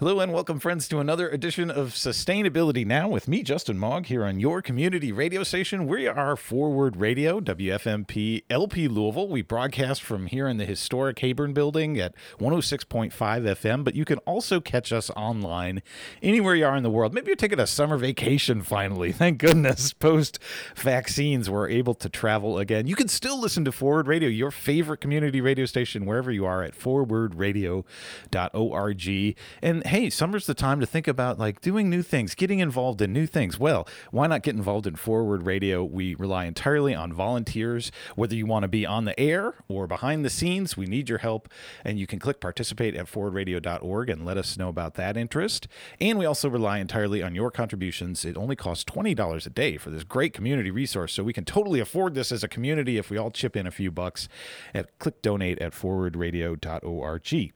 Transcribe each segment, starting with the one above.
Hello and welcome, friends, to another edition of Sustainability Now with me, Justin Mog, here on your community radio station. We are Forward Radio, WFMP LP Louisville. We broadcast from here in the historic Hayburn building at 106.5 FM, but you can also catch us online anywhere you are in the world. Maybe you're taking a summer vacation finally. Thank goodness. Post vaccines, we're able to travel again. You can still listen to Forward Radio, your favorite community radio station, wherever you are at forwardradio.org. And hey, summer's the time to think about like doing new things, getting involved in new things. Well, why not get involved in Forward Radio? We rely entirely on volunteers. Whether you want to be on the air or behind the scenes, we need your help. And you can click participate at forwardradio.org and let us know about that interest. And we also rely entirely on your contributions. It only costs $20 a day for this great community resource. So we can totally afford this as a community if we all chip in a few bucks at click donate at forwardradio.org.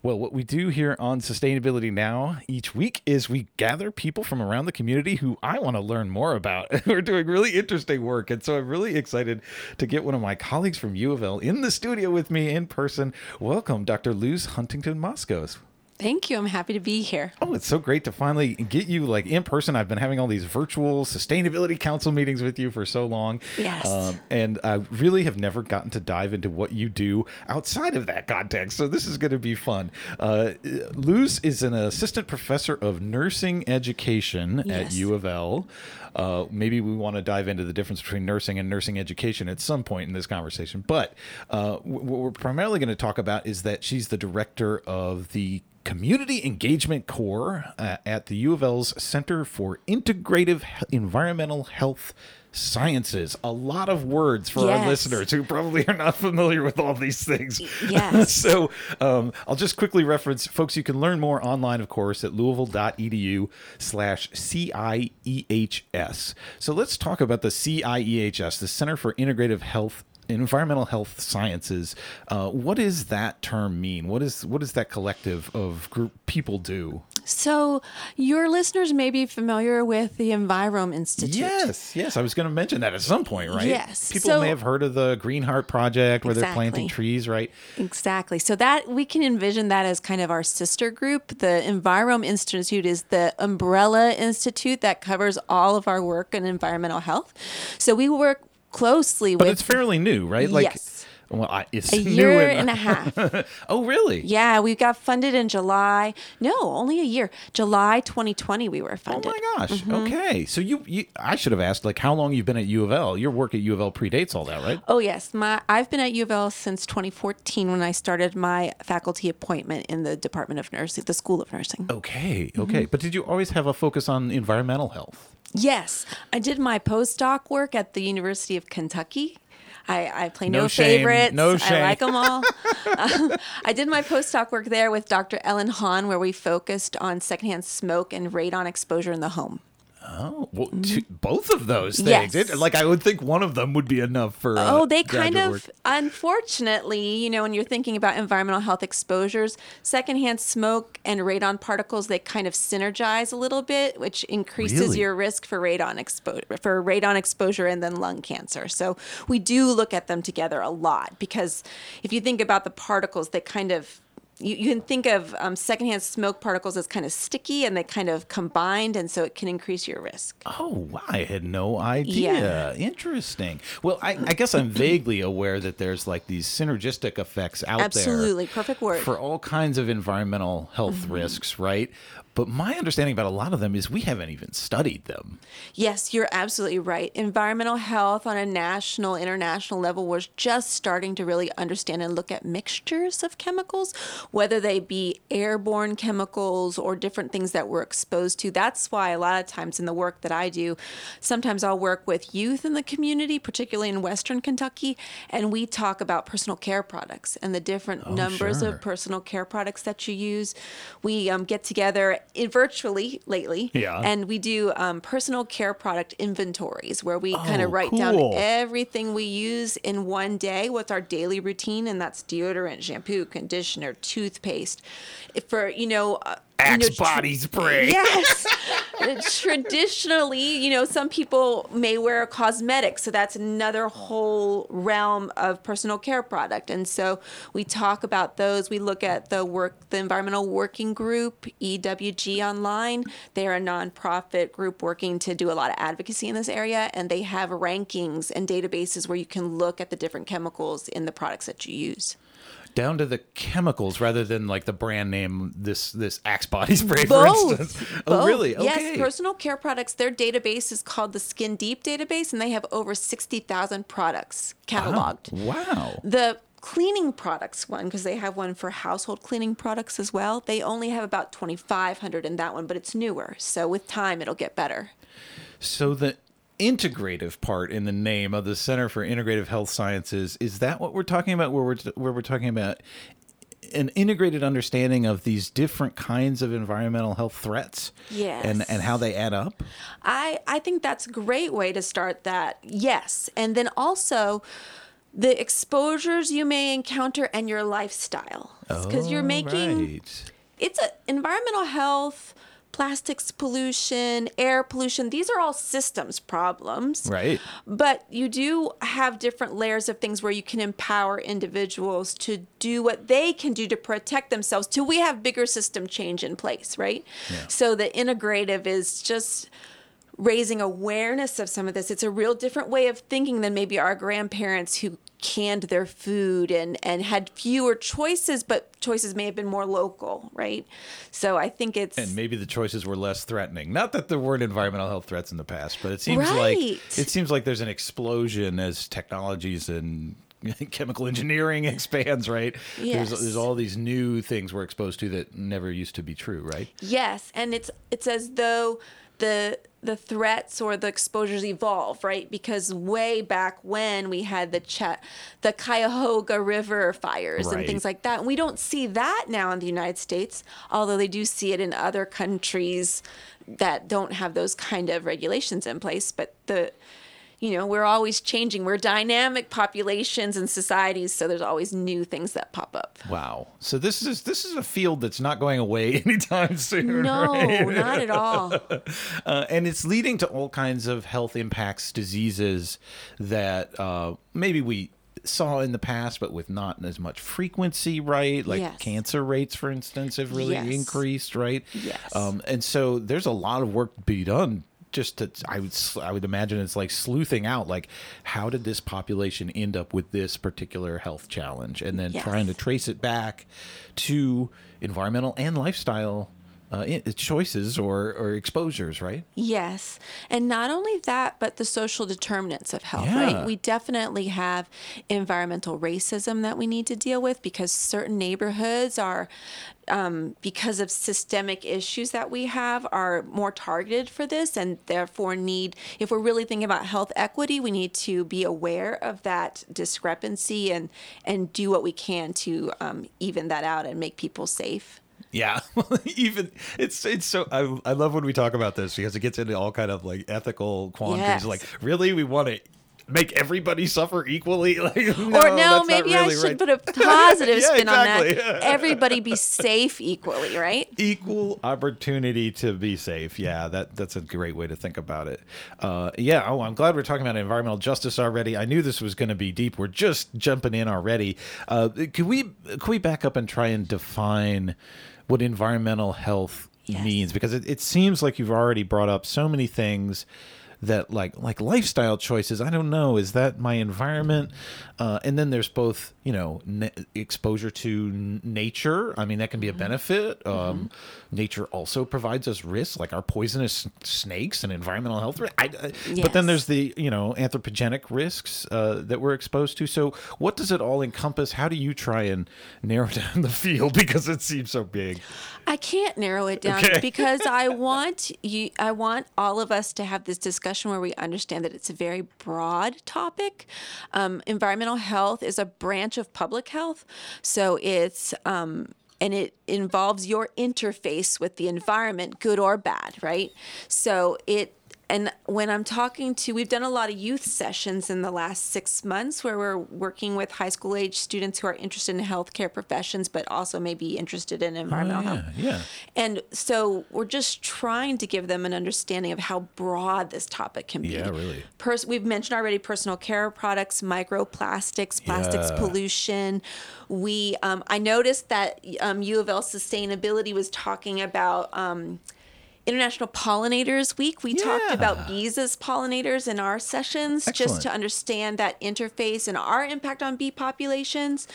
Well, what we do here on sustainability now each week is we gather people from around the community who I want to learn more about. We're doing really interesting work. And so I'm really excited to get one of my colleagues from U of L in the studio with me in person. Welcome, Dr. Luz Huntington Moskos. Thank you. I'm happy to be here. Oh, it's so great to finally get you like in person. I've been having all these virtual sustainability council meetings with you for so long. Yes. Um, and I really have never gotten to dive into what you do outside of that context. So this is going to be fun. Uh, Luz is an assistant professor of nursing education yes. at U of L. Uh, maybe we want to dive into the difference between nursing and nursing education at some point in this conversation. But uh, what we're primarily going to talk about is that she's the director of the Community Engagement Core uh, at the U of L's Center for Integrative Environmental Health Sciences. A lot of words for yes. our listeners who probably are not familiar with all these things. Yes. so um, I'll just quickly reference, folks, you can learn more online, of course, at louisville.edu slash CIEHS. So let's talk about the CIEHS, the Center for Integrative Health environmental health sciences. Uh, what does that term mean? What is what does that collective of group people do? So, your listeners may be familiar with the Envirome Institute. Yes, yes. I was going to mention that at some point, right? Yes. People so, may have heard of the Green Heart Project where exactly. they're planting trees, right? Exactly. So, that we can envision that as kind of our sister group. The Envirome Institute is the umbrella institute that covers all of our work in environmental health. So, we work closely but with. But it's fairly new, right? Like, yes. Well, I, it's a year and, and a half. oh, really? Yeah, we got funded in July. No, only a year. July 2020, we were funded. Oh my gosh. Mm-hmm. Okay, so you, you, I should have asked like how long you've been at U of L. Your work at U of L predates all that, right? Oh yes, my I've been at U of L since 2014 when I started my faculty appointment in the Department of Nursing, the School of Nursing. Okay, okay. Mm-hmm. But did you always have a focus on environmental health? Yes, I did my postdoc work at the University of Kentucky. I, I play no, no shame, favorites. No shame. I like them all. I did my postdoc work there with Dr. Ellen Hahn, where we focused on secondhand smoke and radon exposure in the home. Oh, well, two, both of those things. Yes. It, like I would think one of them would be enough for. Uh, oh, they kind of, work. unfortunately, you know, when you're thinking about environmental health exposures, secondhand smoke and radon particles they kind of synergize a little bit, which increases really? your risk for radon exposure for radon exposure and then lung cancer. So we do look at them together a lot because if you think about the particles, they kind of you, you can think of um, secondhand smoke particles as kind of sticky and they kind of combined, and so it can increase your risk. Oh, I had no idea. Yeah. Interesting. Well, I, I, guess I'm vaguely aware that there's like these synergistic effects out Absolutely. there. Absolutely. Perfect word. For all kinds of environmental health mm-hmm. risks, right? But my understanding about a lot of them is we haven't even studied them. Yes, you're absolutely right. Environmental health on a national, international level, we're just starting to really understand and look at mixtures of chemicals, whether they be airborne chemicals or different things that we're exposed to. That's why a lot of times in the work that I do, sometimes I'll work with youth in the community, particularly in Western Kentucky, and we talk about personal care products and the different oh, numbers sure. of personal care products that you use. We um, get together virtually lately. Yeah. And we do um, personal care product inventories where we oh, kind of write cool. down everything we use in one day, what's our daily routine, and that's deodorant, shampoo, conditioner, toothpaste. For, you know, uh, Axe you know, body spray. Yes. Uh, traditionally, you know, some people may wear cosmetics, so that's another whole realm of personal care product. And so we talk about those. We look at the work, the Environmental Working Group, EWG Online. They're a nonprofit group working to do a lot of advocacy in this area, and they have rankings and databases where you can look at the different chemicals in the products that you use down to the chemicals rather than like the brand name this this axe body spray Both. for instance oh, Both. oh really okay Yes, personal care products. Their database is called the Skin Deep database, and they have over sixty thousand products cataloged. wow The cleaning products one, because they have one for household cleaning products as well. They only have about twenty five hundred in that one, but it's newer. So with time, it'll get better. so the integrative part in the name of the center for integrative health sciences is that what we're talking about where we're where we're talking about an integrated understanding of these different kinds of environmental health threats Yes. and and how they add up I, I think that's a great way to start that. Yes. And then also the exposures you may encounter and your lifestyle. Because you're Oh, making right. it's a environmental health, plastics pollution, air pollution. These are all systems problems. right But you do have different layers of things where you can empower individuals to do what they can do to protect themselves till we have bigger system change in place, right? Yeah. So the integrative is just raising awareness of some of this. It's a real different way of thinking than maybe our grandparents who canned their food and and had fewer choices but choices may have been more local, right? So I think it's and maybe the choices were less threatening. Not that there weren't environmental health threats in the past, but it seems like it seems like there's an explosion as technologies and chemical engineering expands. Right? Yes. There's there's all these new things we're exposed to that never used to be true. Right? Yes, and it's it's as though the the threats or the exposures evolve, right? Because way back when we had the Ch- the Cuyahoga River fires Right. and things like that, and we don't see that now in the United States, although they do see it in other countries that don't have those kind of regulations in place. But the you know, we're always changing. We're dynamic populations and societies, so there's always new things that pop up. Wow. So this is this is a field that's not going away anytime soon. No, right? not at all. uh, and it's leading to all kinds of health impacts, diseases that uh, maybe we saw in the past, but with not as much frequency, right? Like Yes. cancer rates, for instance, have really Yes. increased, right? Yes. Um, and so there's a lot of work to be done. Just to, I would, I would imagine it's like sleuthing out, like how did this population end up with this particular health challenge, and then Yes. trying to trace it back to environmental and lifestyle uh, choices or, or exposures, right? Yes. And not only that, but the social determinants of health, Yeah. right? We definitely have environmental racism that we need to deal with because certain neighborhoods are, um, because of systemic issues that we have, are more targeted for this and therefore need, if we're really thinking about health equity, we need to be aware of that discrepancy and, and do what we can to um, even that out and make people safe. Yeah, even it's it's so I, I love when we talk about this because it gets into all kind of like ethical quandaries. Yes. Like, really, we want to make everybody suffer equally? Like, or no, that's not maybe I really should right. put a positive Yeah, spin exactly. on that. Everybody be safe equally, right? equal opportunity to be safe. Yeah, that that's a great way to think about it. Uh, yeah. Oh, I'm glad we're talking about environmental justice already. I knew this was going to be deep. We're just jumping in already. Uh, could we could we back up and try and define what environmental health Yes. means? Because it, it seems like you've already brought up so many things that like like lifestyle choices. I don't know. Is that my environment? Uh, and then there's both you know na- exposure to n- nature. I mean that can be a benefit. Um, nature also provides us risks like our poisonous snakes and environmental health I, I- but then there's the you know anthropogenic risks uh, that we're exposed to. So what does it all encompass? How do you try and narrow down the field? Because it seems so big. I can't narrow it down Okay. because I want you I want all of us to have this discussion where we understand that it's a very broad topic. Um, environmental health is a branch of public health, so it's um, and it involves your interface with the environment, good or bad, right? So it and when I'm talking to, we've done a lot of youth sessions in the last six months where we're working with high school age students who are interested in healthcare professions, but also maybe interested in environmental Oh, yeah, health. yeah. And so we're just trying to give them an understanding of how broad this topic can be. Yeah, really. Pers- we've mentioned already personal care products, microplastics, plastics Yeah. pollution. We, um, I noticed that um, U of L Sustainability was talking about. Um, International Pollinators Week. We talked about bees as pollinators in our sessions Excellent. just to understand that interface and our impact on bee populations.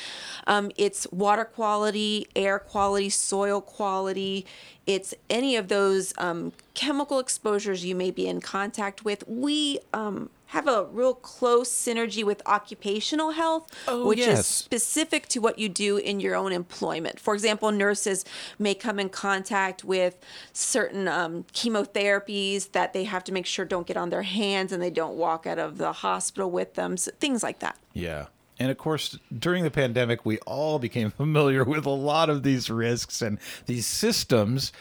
Um, it's water quality, air quality, soil quality. It's any of those um, chemical exposures you may be in contact with. We um, have a real close synergy with occupational health, Oh, which yes. is specific to what you do in your own employment. For example, nurses may come in contact with certain um, chemotherapies that they have to make sure don't get on their hands and they don't walk out of the hospital with them, so things like that. Yeah. And of course, during the pandemic, we all became familiar with a lot of these risks and these systems,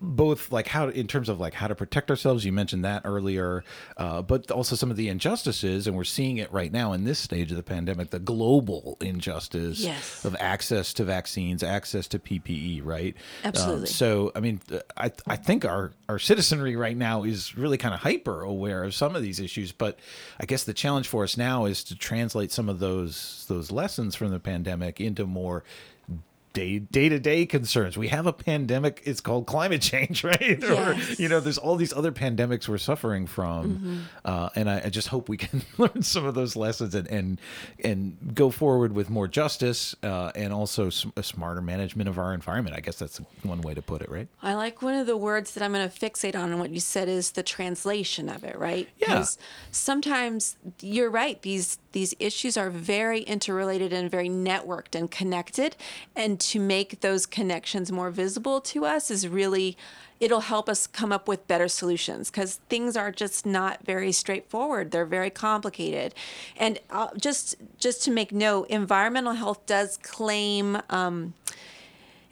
both like how, in terms of like how to protect ourselves. You mentioned that earlier, uh, but also some of the injustices, and we're seeing it right now in this stage of the pandemic, the global injustice Yes. of access to vaccines, access to PPE, right? Um, Absolutely. so, I mean, I I think our our citizenry right now is really kind of hyper aware of some of these issues, but I guess the challenge for us now is to translate some of those those lessons from the pandemic into more day day to day concerns. We have a pandemic. It's called climate change, right? Yes. Or you know, there's all these other pandemics we're suffering from, uh, and I, I just hope we can learn some of those lessons and and and go forward with more justice uh, and also a smarter management of our environment. I guess that's one way to put it, right? I like one of the words that I'm going to fixate on and what you said is the translation of it, right? Yeah. Sometimes you're right. These these issues are very interrelated and very networked and connected, and to make those connections more visible to us is really it'll help us come up with better solutions because things are just not very straightforward. They're very complicated. And uh, just just to make note environmental health does claim um,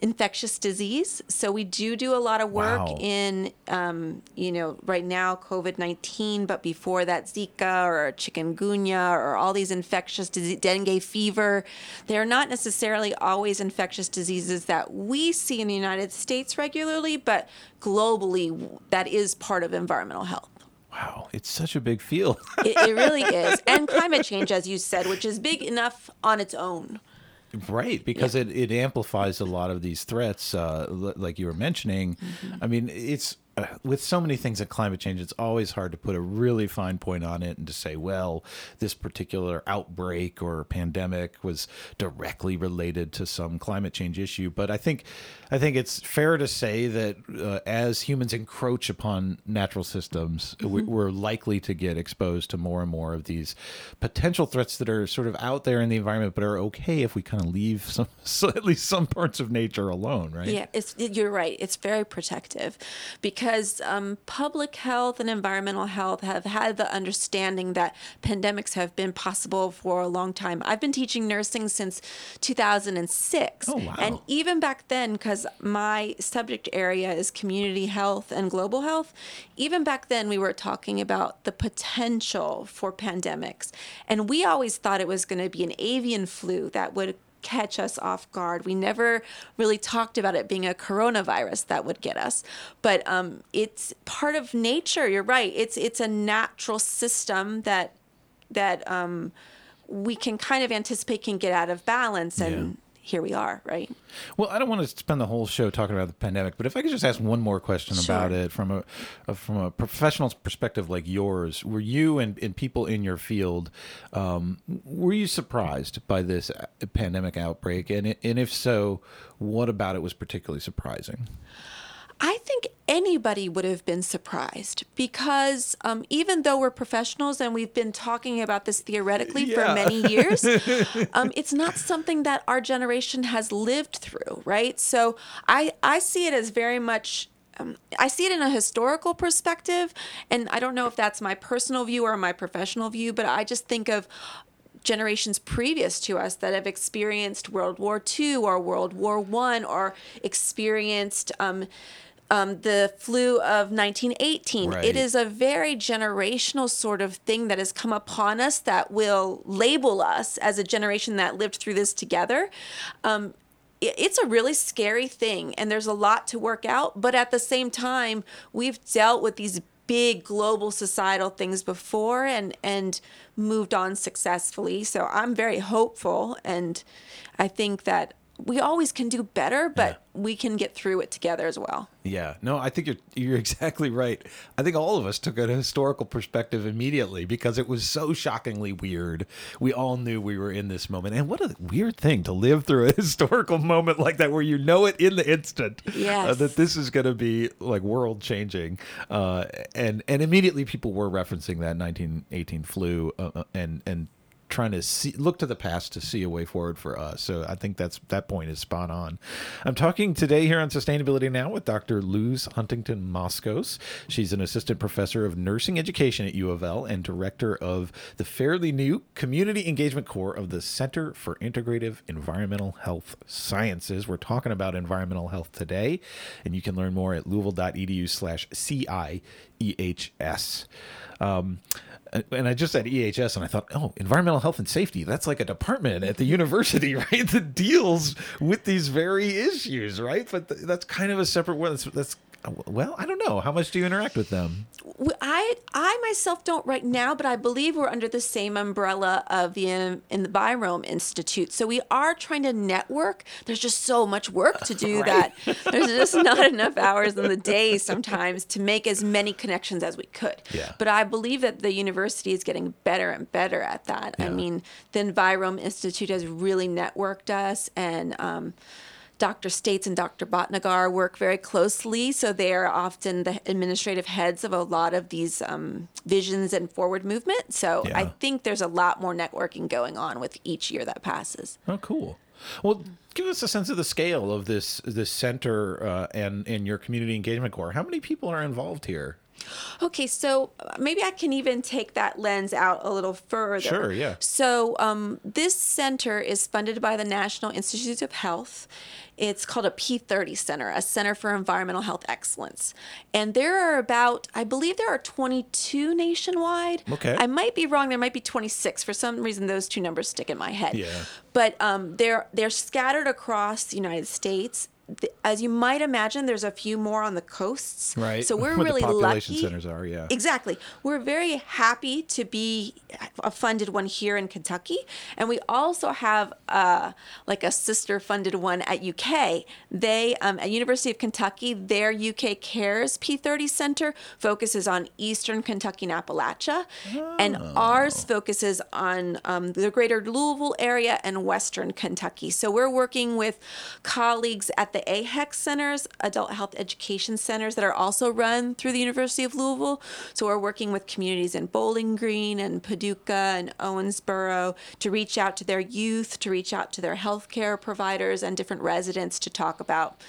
infectious disease. So we do do a lot of work Wow. in, um, you know, right now COVID nineteen, but before that Zika or chikungunya or all these infectious disease, dengue fever. They're not necessarily always infectious diseases that we see in the United States regularly, but globally that is part of environmental health. Wow, it's such a big field. It, it really is, and climate change, as you said, which is big enough on its own. Right, because it, it amplifies a lot of these threats, uh, l- like you were mentioning. I mean, it's uh, with so many things in climate change, it's always hard to put a really fine point on it and to say, well, this particular outbreak or pandemic was directly related to some climate change issue. But I think, I think it's fair to say that uh, as humans encroach upon natural systems, we, we're likely to get exposed to more and more of these potential threats that are sort of out there in the environment, but are okay if we kind of leave some, so at least some parts of nature alone, right? Yeah, it's you're right. It's very protective because um, public health and environmental health have had the understanding that pandemics have been possible for a long time. I've been teaching nursing since 2006, Oh, wow. and even back then, because my subject area is community health and global health, even back then we were talking about the potential for pandemics, and we always thought it was going to be an avian flu that would catch us off guard. We never really talked about it being a coronavirus that would get us, but um, it's part of nature. You're right. It's it's a natural system that that um, we can kind of anticipate can get out of balance, and here we are, right? Well, I don't want to spend the whole show talking about the pandemic, but if I could just ask one more question about it from a, a from a professional perspective like yours, were you and, and people in your field, um, were you surprised by this uh, pandemic outbreak? And and if so, what about it was particularly surprising? I think anybody would have been surprised because um, even though we're professionals and we've been talking about this theoretically Yeah. for many years, um, it's not something that our generation has lived through, right? So I, I see it as very much. Um, I see it in a historical perspective, and I don't know if that's my personal view or my professional view, but I just think of generations previous to us that have experienced World War II or World War One or experienced um, um, the flu of 1918. Right. It is a very generational sort of thing that has come upon us that will label us as a generation that lived through this together. Um, it's a really scary thing, and there's a lot to work out. But at the same time, we've dealt with these big global societal things before and and moved on successfully. So I'm very hopeful, and I think that we always can do better, but we can get through it together as well. Yeah, no, I think you're you're exactly right. I think all of us took a historical perspective immediately because it was so shockingly weird. We all knew we were in this moment, and what a weird thing to live through a historical moment like that, where you know it in the instant uh, that this is going to be like world changing. Uh, and and immediately people were referencing that 1918 flu, uh, uh, and and trying to see look to the past to see a way forward for us. So I think that's that point is spot on. I'm talking today here on Sustainability Now with Dr. Luz Huntington Moskos. She's an assistant professor of nursing education at U of L and director of the fairly new Community Engagement Core of the Center for Integrative Environmental Health Sciences. We're talking about environmental health today, and you can learn more at louisville.edu slash CIEHS. Um, Uh, and I just said EHS, and I thought, oh, environmental health and safety. That's like a department at the university, right? That deals with these very issues, right? But th- that's kind of a separate one. That's, that's well, I don't know. How much do you interact with them? I I myself don't right now, but I believe we're under the same umbrella of the um, in the Byrom Institute. So we are trying to network. There's just so much work to do that there's just not enough hours in the day sometimes to make as many connections as we could. Yeah. But I believe that the university is getting better and better at that. Yeah. I mean, the Envirome Institute has really networked us and. Um, Dr. States and Dr. Bhatnagar work very closely, so they are often the administrative heads of a lot of these um, visions and forward movement. So I think there's a lot more networking going on with each year that passes. Oh, cool. Well, give us a sense of the scale of this this center uh, and and your community engagement core. How many people are involved here? Okay, so uh, maybe I can even take that lens out a little further. Sure, yeah. So um, this center is funded by the National Institutes of Health. It's called a P30 Center, a Center for Environmental Health Excellence. And there are about, I believe there are 22 nationwide. Okay. I might be wrong. There might be 26. For some reason, those two numbers stick in my head. Yeah. But um, they're they're scattered across the United States. As you might imagine, there's a few more on the coasts. Right. So we're Where really the population lucky. centers are. Yeah. Exactly. We're very happy to be a funded one here in Kentucky, and we also have uh, like a sister funded one at UK. They um, at University of Kentucky, their UK Cares P30 Center focuses on Eastern Kentucky and Appalachia, and Oh. ours focuses on um, the greater Louisville area and Western Kentucky. So we're working with colleagues at the AHEC centers, adult health education centers that are also run through the University of Louisville. So we're working with communities in Bowling Green and Paducah and Owensboro to reach out to their youth, to reach out to their healthcare providers and different residents to talk about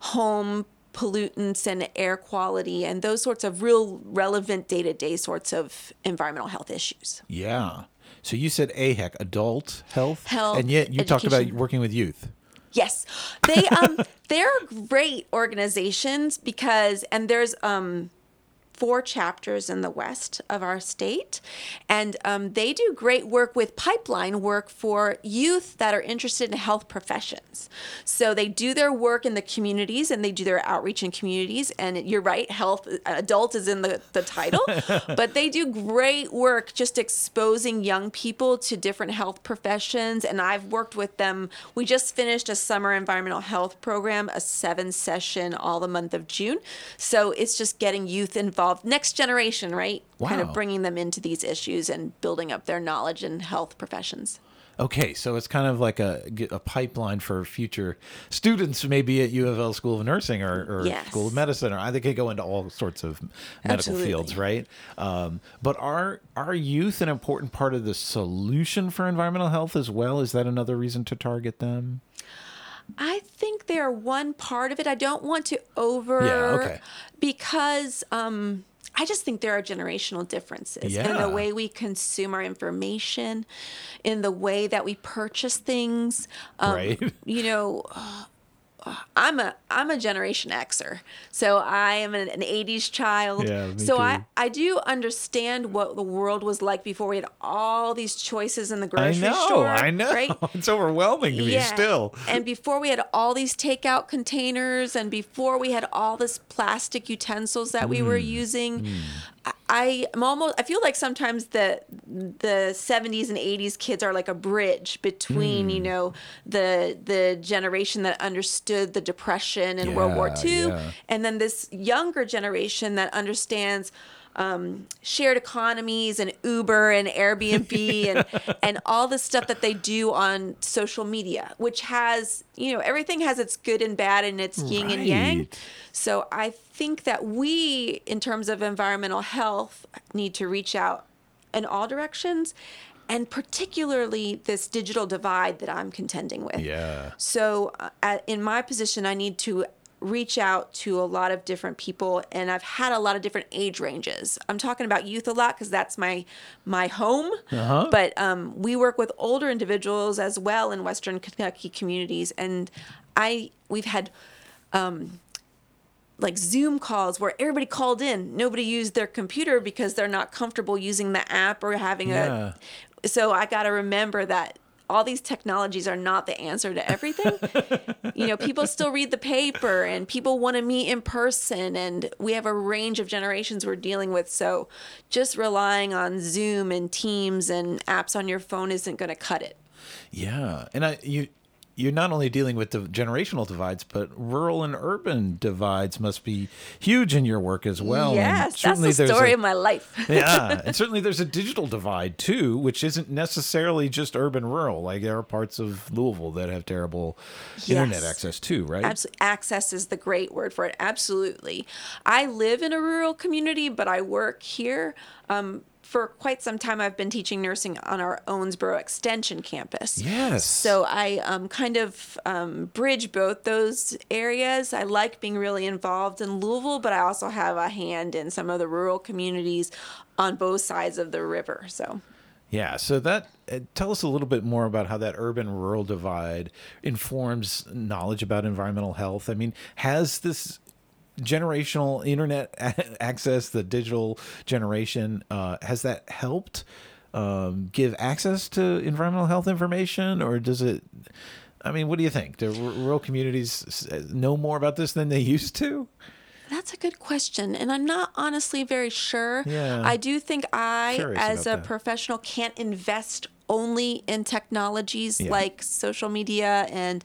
home pollutants and air quality and those sorts of real relevant day-to-day sorts of environmental health issues. Yeah. So you said AHEC, adult health, Health, and yet you talked about working with youth. Yes, they um they're great organizations because and there's um four chapters in the west of our state, and um, they do great work with pipeline work for youth that are interested in health professions. So they do their work in the communities and they do their outreach in communities. And you're right, health adult is in the, the title, but they do great work just exposing young people to different health professions. And I've worked with them. We just finished a summer environmental health program, a seven session all the month of June. So it's just getting youth involved, next generation, right? Kind of bringing them into these issues and building up their knowledge in health professions. Okay, so it's kind of like a, a pipeline for future students, maybe at U of L School of Nursing or, or Yes. School of Medicine, or I think it go into all sorts of medical Absolutely. fields, right? Um, but are are youth an important part of the solution for environmental health as well? Is that another reason to target them? I think they're one part of it. I don't want to over Yeah, okay. because um I just think there are generational differences in the way we consume our information, in the way that we purchase things. Um, Right. You know, I'm a I'm a Generation Xer, so I am an, an '80s child. Yeah, me so I too. I do understand what the world was like before we had all these choices in the I grocery know, store. I know. Right? It's overwhelming to me still. And before we had all these takeout containers and before we had all this plastic utensils that we were Mm, using, I- I am almost I feel like sometimes the the 70s and 80s kids are like a bridge between, Mm. you know, the the generation that understood the depression in World War II yeah. and then this younger generation that understands um, shared economies and Uber and Airbnb and and all the stuff that they do on social media, which has you know everything has its good and bad and its yin and yang. So I think that we, in terms of environmental health, need to reach out in all directions, and particularly this digital divide that I'm contending with. Yeah. So, uh, in my position, I need to reach out to a lot of different people, and I've had a lot of different age ranges. I'm talking about youth a lot because that's my my home. Uh-huh. But um, we work with older individuals as well in Western Kentucky communities, and I we've had like Zoom calls where everybody called in. Nobody used their computer because they're not comfortable using the app or having Yeah. a. So I got to remember that all these technologies are not the answer to everything. you know, people still read the paper and people want to meet in person, and we have a range of generations we're dealing with. So just relying on Zoom and Teams and apps on your phone isn't going to cut it. Yeah, and I you you're not only dealing with the generational divides, but rural and urban divides must be huge in your work as well. Yes, that's certainly the story a- of my life. yeah, and certainly there's a digital divide too, which isn't necessarily just urban rural. Like there are parts of Louisville that have terrible internet access too, right? Access is the great word for it. Absolutely. I live in a rural community, but I work here. Um, for quite some time, I've been teaching nursing on our Owensboro Extension campus. Yes. So I um, kind of um, bridge both those areas. I like being really involved in Louisville, but I also have a hand in some of the rural communities on both sides of the river. So. Yeah, so that uh, tell us a little bit more about how that urban rural divide informs knowledge about environmental health. I mean, has this generational internet a- access, the digital generation, uh, has that helped um, give access to environmental health information, or does it? I mean, what do you think? Do r- rural communities s- know more about this than they used to? That's a good question. And I'm not honestly very sure. Yeah. I do think I, Curious as a that. professional, can't invest only in technologies Yeah. like social media and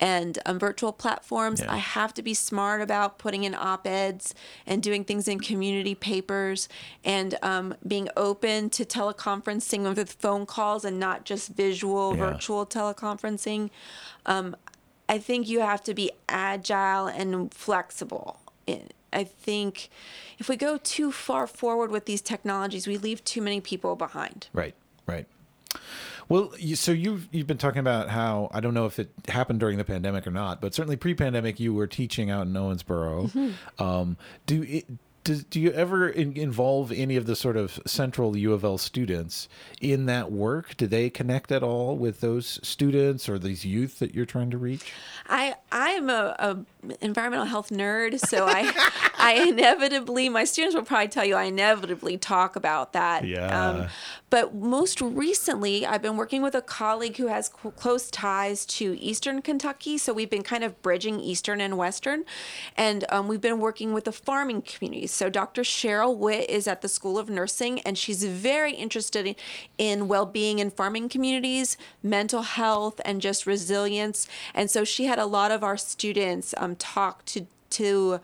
and um, virtual platforms. Yeah. I have to be smart about putting in op-eds and doing things in community papers and um, being open to teleconferencing with phone calls and not just visual Yeah. virtual teleconferencing. Um, I think you have to be agile and flexible. I think if we go too far forward with these technologies, we leave too many people behind. Right, right. Well, you, so you've you've been talking about how I don't know if it happened during the pandemic or not, but certainly pre-pandemic you were teaching out in Owensboro. Mm-hmm. Um, do it, do, do you ever in, involve any of the sort of central U of L students in that work? Do they connect at all with those students or these youth that you're trying to reach? I I am a, a environmental health nerd, so I I inevitably my students will probably tell you I inevitably talk about that. Um, Yeah. but most recently, I've been working with a colleague who has cl- close ties to Eastern Kentucky, so we've been kind of bridging Eastern and Western, and um, we've been working with the farming communities. So Dr. Cheryl Witt is at the School of Nursing, and she's very interested in, in well-being in farming communities, mental health, and just resilience. And so she had a lot of our students um, talk to to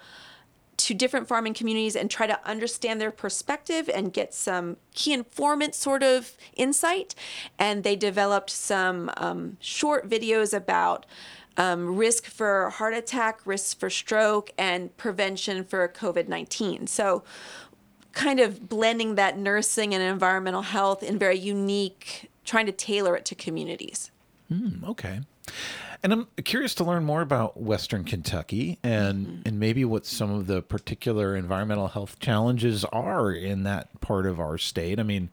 to different farming communities and try to understand their perspective and get some key informant sort of insight. And they developed some um, short videos about um, risk for heart attack, risk for stroke, and prevention for COVID 19. So, kind of blending that nursing and environmental health in very unique, trying to tailor it to communities. Okay. And I'm curious to learn more about Western Kentucky and and maybe what some of the particular environmental health challenges are in that part of our state. I mean,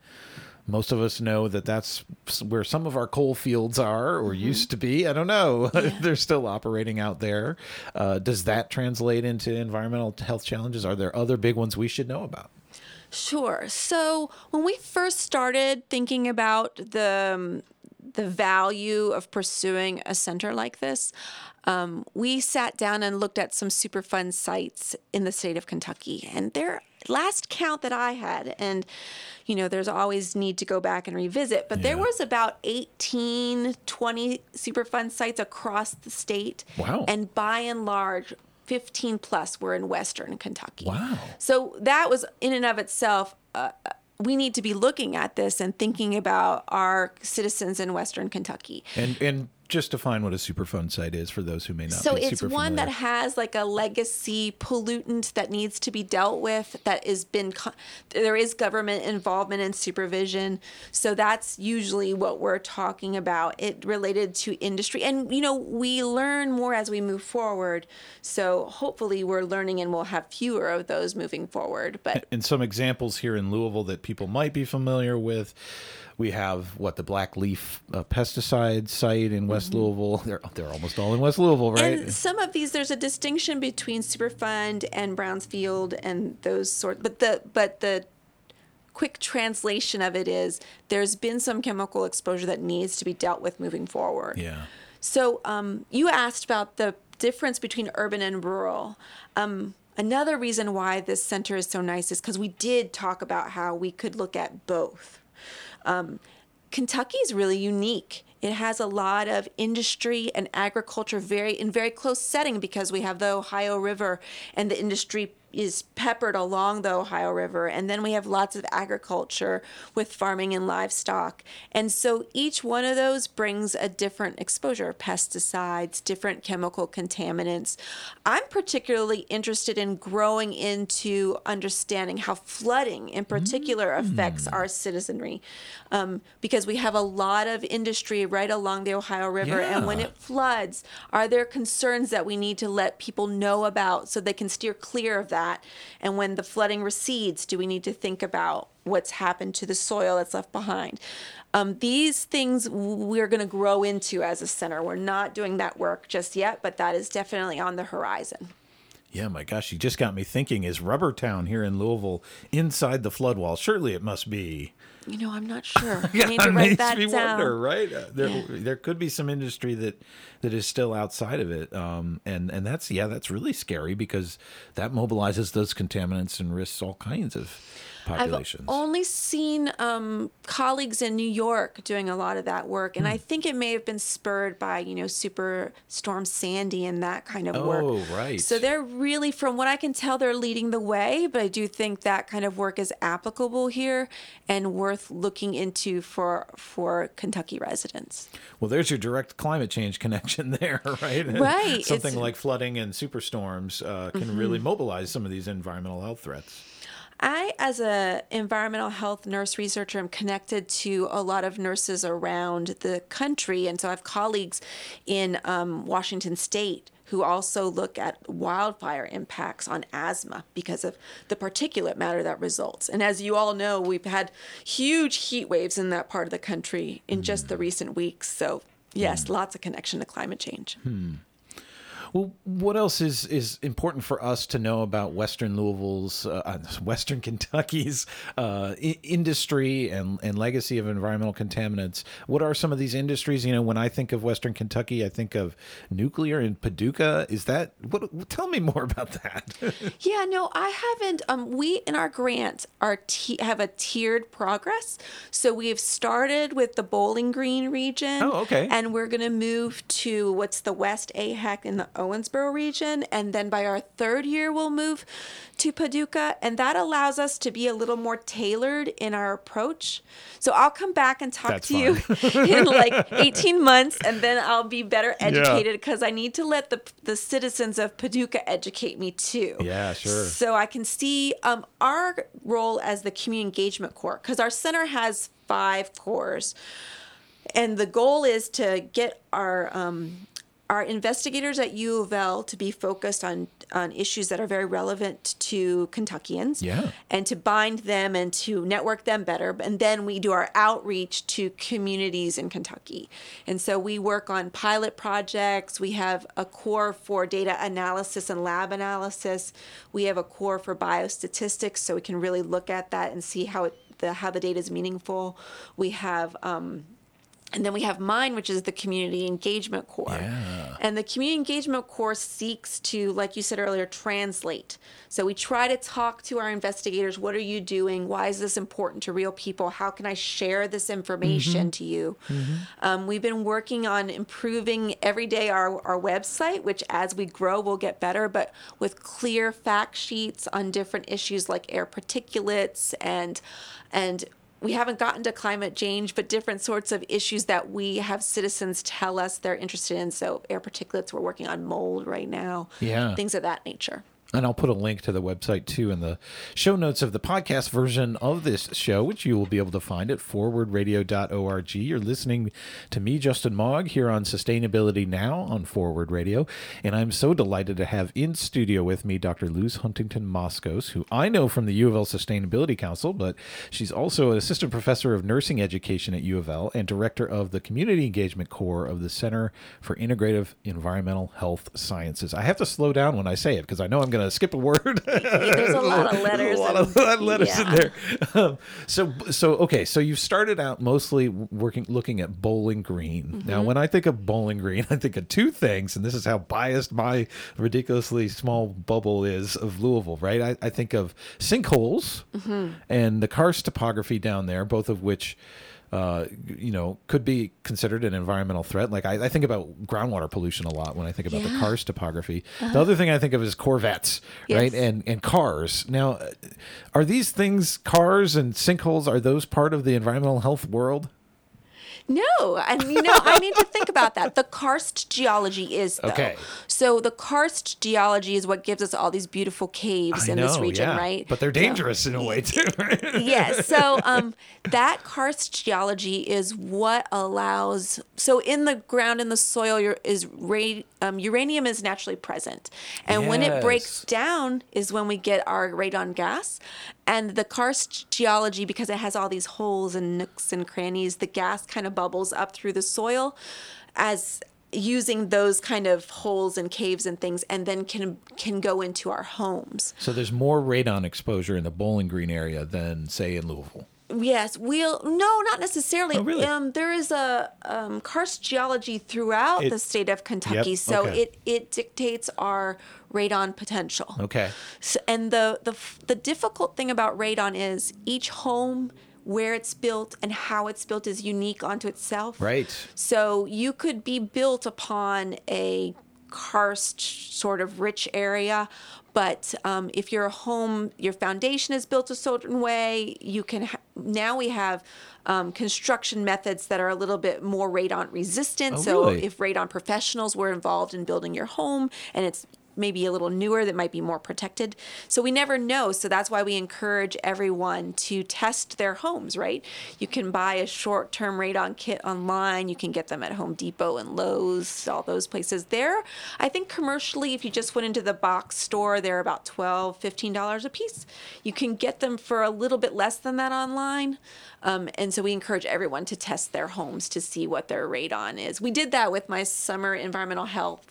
most of us know that that's where some of our coal fields are or mm-hmm. used to be. I don't know. Yeah. They're still operating out there. Uh, does that translate into environmental health challenges? Are there other big ones we should know about? Sure. So when we first started thinking about the um, the value of pursuing a center like this, um, we sat down and looked at some Superfund sites in the state of Kentucky, and their last count that I had, and you know, there's always need to go back and revisit, but yeah. there was about 18, 20 Superfund sites across the state. Wow. And by and large, 15 plus were in Western Kentucky. Wow. So that was in and of itself. We need to be looking at this and thinking about our citizens in Western Kentucky. And and just define what a Superfund site is for those who may not so it's one that has like a legacy pollutant that needs to be dealt with that has been there is government involvement and supervision. So that's usually what we're talking about. It related to industry. And you know we learn more as we move forward. So hopefully we're learning and we'll have fewer of those moving forward but and some examples here in Louisville that people might be familiar with we have what the Black Leaf uh, pesticide site in West mm-hmm. Louisville. They're they're almost all in West Louisville, right? And some of these, there's a distinction between Superfund and Brownsfield and those sort. But the but the quick translation of it is there's been some chemical exposure that needs to be dealt with moving forward. Yeah. So um, you asked about the difference between urban and rural. Um, another reason why this center is so nice is because we did talk about how we could look at both. Um, Kentucky is really unique. It has a lot of industry and agriculture very in very close setting because we have the Ohio River and the industry is peppered along the Ohio River. And then we have lots of agriculture with farming and livestock. And so each one of those brings a different exposure pesticides, different chemical contaminants. I'm particularly interested in growing into understanding how flooding, in particular, mm. affects our citizenry um, because we have a lot of industry right along the Ohio River. Yeah. And when it floods, are there concerns that we need to let people know about so they can steer clear of that? That? And when the flooding recedes, do we need to think about what's happened to the soil that's left behind? Um, these things we're going to grow into as a center. We're not doing that work just yet, but that is definitely on the horizon. Yeah, my gosh, you just got me thinking. Is Rubber Town here in Louisville inside the flood wall? Surely it must be. You know, I'm not sure. I need to write that down. Wonder, right? Uh, there, yeah. there could be some industry that that is still outside of it, um, and and that's yeah, that's really scary because that mobilizes those contaminants and risks all kinds of populations. I've only seen um, colleagues in New York doing a lot of that work, and mm. I think it may have been spurred by you know Superstorm Sandy and that kind of oh, work. Oh, right. So they're really, from what I can tell, they're leading the way. But I do think that kind of work is applicable here and worth looking into for for Kentucky residents. Well, there's your direct climate change connection there, right? Right. Something it's, like flooding and superstorms uh, can mm-hmm. really mobilize some of these environmental health threats. I, as a environmental health nurse researcher, am connected to a lot of nurses around the country, and so I have colleagues in um, Washington State who also look at wildfire impacts on asthma because of the particulate matter that results. And as you all know, we've had huge heat waves in that part of the country in mm. just the hmm. recent weeks. So yes, mm. lots of connection to climate change. Hmm. Well, what else is is important for us to know about Western Louisville's, uh, uh Western Kentucky's uh, I- industry and and legacy of environmental contaminants? What are some of these industries? You know, when I think of Western Kentucky, I think of nuclear in Paducah. Is that what? Tell me more about that. yeah, no, I haven't. Um, we in our grant are t- have a tiered progress. So we have started with the Bowling Green region. Oh, okay. And we're going to move to what's the West AHEC and the Owensboro region. And then by our third year, we'll move to Paducah. And that allows us to be a little more tailored in our approach. So I'll come back and talk That's to fine. you in like 18 months, and then I'll be better educated because yeah. I need to let the, the citizens of Paducah educate me too. Yeah, sure. So I can see um, our role as the community engagement core because our center has five cores. And the goal is to get our um, our investigators at U of L to be focused on on issues that are very relevant to Kentuckians. Yeah. And to bind them and to network them better. And then we do our outreach to communities in Kentucky. And so we work on pilot projects. We have a core for data analysis and lab analysis. We have a core for biostatistics, so we can really look at that and see how it the how the data is meaningful. We have um, and then we have mine, which is the community engagement core. Yeah. And the community engagement core seeks to, like you said earlier, translate. So we try to talk to our investigators what are you doing? Why is this important to real people? How can I share this information to you? Um, we've been working on improving every day our, our website, which as we grow will get better, but with clear fact sheets on different issues like air particulates and and we haven't gotten to climate change, but different sorts of issues that we have citizens tell us they're interested in. So, air particulates, we're working on mold right now, Yeah. things of that nature. And I'll put a link to the website too in the show notes of the podcast version of this show, which you will be able to find at forwardradio.org. You're listening to me, Justin Mog, here on Sustainability Now on Forward Radio. And I'm so delighted to have in studio with me Dr. Luz Huntington Moskos, who I know from the U of L Sustainability Council, but she's also an assistant professor of nursing education at U of L and director of the Community Engagement Core of the Center for Integrative Environmental Health Sciences. I have to slow down when I say it because I know I'm going to skip a word. There's a lot of letters. a lot of, of letters in there. Um, so, so okay. So you've started out mostly working, looking at Bowling Green. Mm-hmm. Now, when I think of Bowling Green, I think of two things, and this is how biased my ridiculously small bubble is of Louisville. Right? I, I think of sinkholes Mm-hmm. and the karst topography down there, both of which. Uh, you know, could be considered an environmental threat. Like I, I think about groundwater pollution a lot when I think about the Yeah. karst topography. The other thing I think of is corvettes, right? And and cars. Now, uh, are these things cars and sinkholes? Are those part of the environmental health world? No, and you know, I need to think about that. The karst geology is though. Okay. So the karst geology is what gives us all these beautiful caves in this region, yeah. right? But they're So- dangerous in a way too. Right? yes. So um, that karst geology is what allows. So in the ground, in the soil, your- is ra- um, uranium is naturally present, and when it breaks down is when we get our radon gas. And the karst geology, because it has all these holes and nooks and crannies, the gas kind of bubbles up through the soil, as using those kind of holes and caves and things, and then can can go into our homes. so there's more radon exposure in the Bowling Green area than say in Louisville. Yes, we'll no, not necessarily. Oh, really? Um, there is a um, karst geology throughout It- the state of Kentucky, Yep, so okay. it it dictates our radon potential. Okay. So, and the the the difficult thing about radon is each home, where it's built and how it's built, is unique onto itself. Right. So you could be built upon a karst sort of rich area, but um, if your home, your foundation is built a certain way, you can. Ha- now we have um, construction methods that are a little bit more radon resistant. Oh, so really? if radon professionals were involved in building your home, and it's maybe a little newer that might be more protected. So we never know. So that's why we encourage everyone to test their homes, right? You can buy a short term radon kit online. You can get them at Home Depot and Lowe's, all those places. There, I think commercially, if you just went into the box store, they're about $12, $15 a piece. You can get them for a little bit less than that online. Um, and so we encourage everyone to test their homes to see what their radon is. We did that with my summer environmental health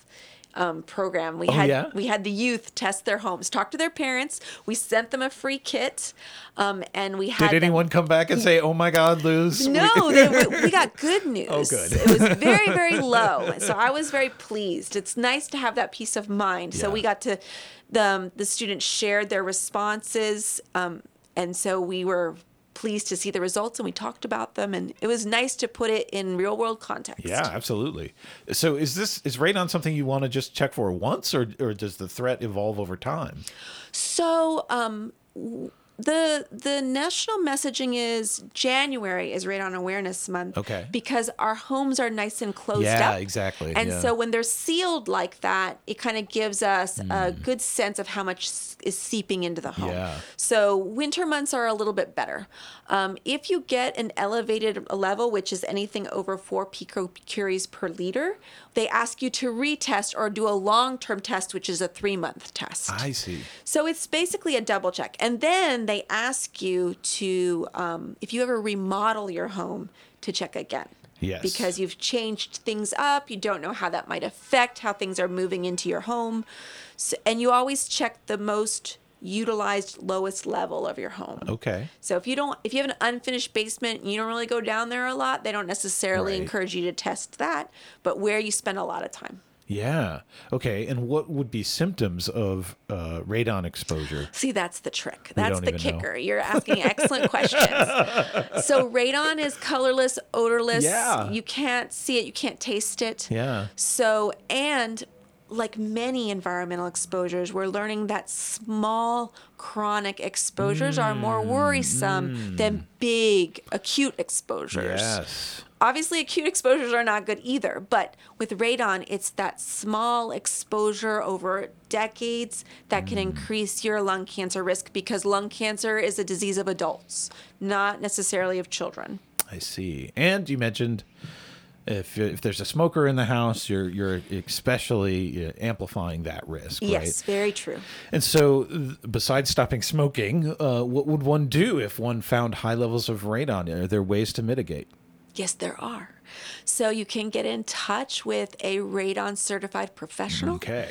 um, program. We Oh, had yeah? we had the youth test their homes, talk to their parents. We sent them a free kit, um, and we had Did them- anyone come back and say, "Oh my God, Luz"? no, they, we, we got good news. Oh, good. it was very, very low. So I was very pleased. It's nice to have that peace of mind. So we got to, the, um, the students shared their responses. Um, and so we were pleased to see the results and we talked about them. And it was nice to put it in real world context. Yeah, absolutely. So is this is radon something you want to just check for once, or or does the threat evolve over time? So, um, w- the the national messaging is January is Radon Awareness Month. Okay. Because our homes are nice and closed Yeah, up. exactly, And yeah. so when they're sealed like that, it kind of gives us a Mm. good sense of how much is seeping into the home. Yeah. So winter months are a little bit better. Um, if you get an elevated level, which is anything over four picocuries per liter, they ask you to retest or do a long-term test, which is a three-month test. I see. So it's basically a double check. And then they ask you to, um, if you ever remodel your home, to check again. Yes. Because you've changed things up, you don't know how that might affect how things are moving into your home. So, and you always check the most utilized lowest level of your home. Okay. So if you don't if you have an unfinished basement you don't really go down there a lot, they don't necessarily Right. encourage you to test that, but where you spend a lot of time. Yeah. Okay. And what would be symptoms of uh, radon exposure? See, that's the trick. That's the even know. kicker. You're asking excellent questions. So radon is colorless, odorless. Yeah. You can't see it, you can't taste it. Yeah. So, and like many environmental exposures, we're learning that small chronic exposures are more Mm, worrisome than big acute exposures. Yes. Obviously, acute exposures are not good either, but with radon, it's that small exposure over decades that can increase your lung cancer risk because lung cancer is a disease of adults, not necessarily of children. I see. And you mentioned if if there's a smoker in the house, you're you're especially uh, amplifying that risk, right? Yes, very true. And so, besides stopping smoking, uh, what would one do if one found high levels of radon? Are there ways to mitigate? Yes, there are. So you can get in touch with a radon certified professional. Okay.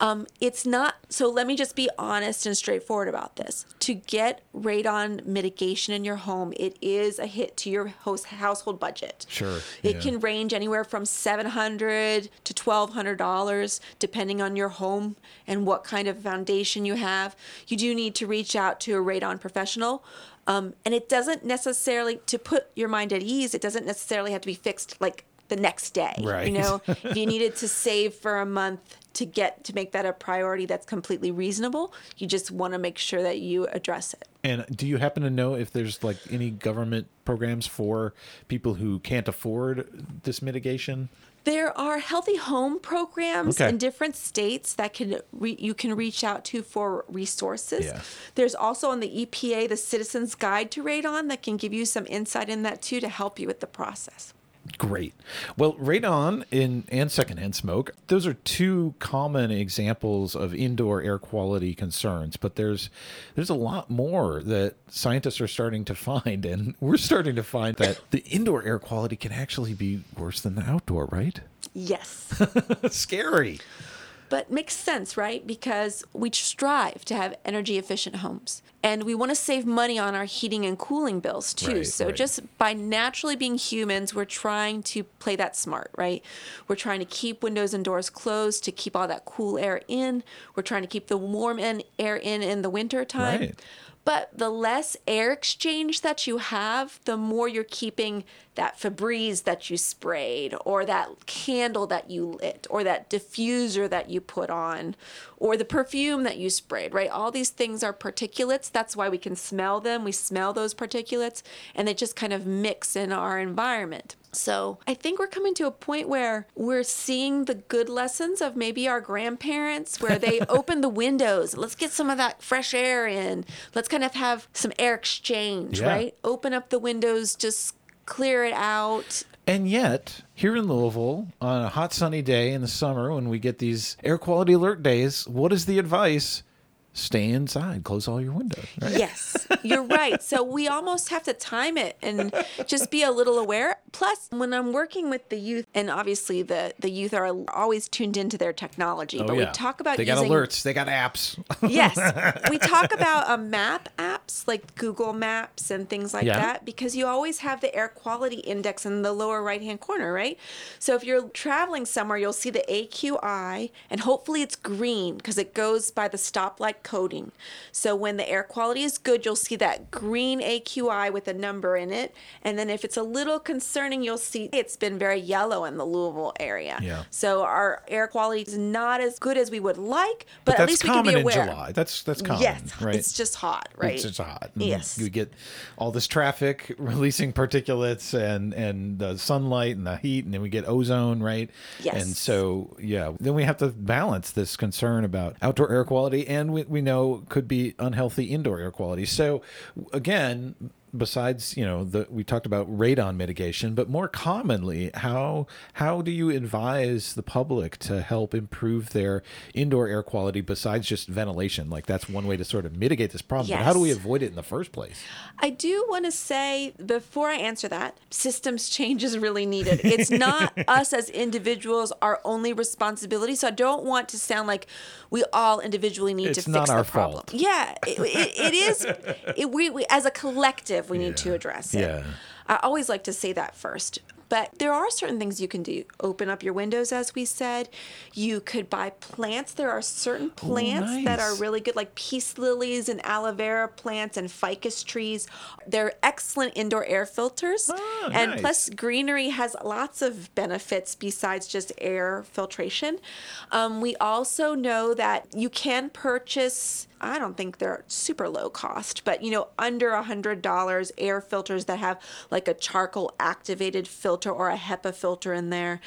Um, it's not so. Let me just be honest and straightforward about this. To get radon mitigation in your home, it is a hit to your host household budget. Sure, It yeah. can range anywhere from seven hundred to twelve hundred dollars, depending on your home and what kind of foundation you have. You do need to reach out to a radon professional. Um, and it doesn't necessarily to put your mind at ease. It doesn't necessarily have to be fixed like the next day. Right. You know, if you needed to save for a month to get to make that a priority that's completely reasonable, you just want to make sure that you address it. And do you happen to know if there's like any government programs for people who can't afford this mitigation? There are healthy home programs Okay. in different states that can re- you can reach out to for resources. Yeah. There's also on the EPA the Citizens Guide to Radon that can give you some insight in that too to help you with the process. Great. Well, radon in and secondhand smoke, those are two common examples of indoor air quality concerns, but there's there's a lot more that scientists are starting to find and we're starting to find that the indoor air quality can actually be worse than the outdoor, right? Yes. Scary. But makes sense, right? Because we strive to have energy efficient homes. And we want to save money on our heating and cooling bills too. Right, so right. just by naturally being humans, we're trying to play that smart, right? We're trying to keep windows and doors closed to keep all that cool air in. We're trying to keep the warm in, air in in the winter time. Right. But the less air exchange that you have, the more you're keeping that Febreze that you sprayed, or that candle that you lit, or that diffuser that you put on, or the perfume that you sprayed, right? All these things are particulates. That's why we can smell them. We smell those particulates, and they just kind of mix in our environment. So I think we're coming to a point where we're seeing the good lessons of maybe our grandparents, where they open the windows. Let's get some of that fresh air in. Let's kind of have some air exchange, Yeah. right? Open up the windows, just clear it out. And yet, here in Louisville, on a hot sunny day in the summer when we get these air quality alert days, what is the advice? Stay inside, close all your windows, right? Yes, you're right. So we almost have to time it and just be a little aware. Plus, when I'm working with the youth, and obviously the, the youth are always tuned into their technology, oh, but we talk about they got using alerts, they got apps. yes we talk about a map apps like google maps and things like Yeah. that because you always have the air quality index in the lower right hand corner right so if you're traveling somewhere you'll see the aqi and hopefully it's green because it goes by the stoplight coding so when the air quality is good you'll see that green aqi with a number in it and then if it's a little concerning you'll see it's been very yellow in the louisville area Yeah. so our air quality is not as good as we would like but, But at least we can common be in aware July. That's that's common, Yes, right? it's just hot, right? It's it's hot. And Yes. You get all this traffic releasing particulates and and the sunlight and the heat, and then we get ozone, right? Yes. And so yeah, then we have to balance this concern about outdoor air quality, and we we know could be unhealthy indoor air quality. So again besides you know the we talked about radon mitigation but more commonly how how do you advise the public to help improve their indoor air quality besides just ventilation like that's one way to sort of mitigate this problem but how do we avoid it in the first place I do want to say before I answer that, systems change is really needed. It's not us as individuals our only responsibility. So I don't want to sound like we all individually need It's to fix the problem. fault. Yeah, it, it, it is. It, we, we as a collective we need to address it. Yeah. I always like to say that first. But there are certain things you can do. Open up your windows, as we said. You could buy plants. There are certain plants that are really good, like peace lilies and aloe vera plants and ficus trees. They're excellent indoor air filters. Ah, and nice. plus, greenery has lots of benefits besides just air filtration. Um, we also know that you can purchase. I don't think they're super low cost, but you know, under a hundred dollars, air filters that have like a charcoal activated filter or a HEPA filter in there.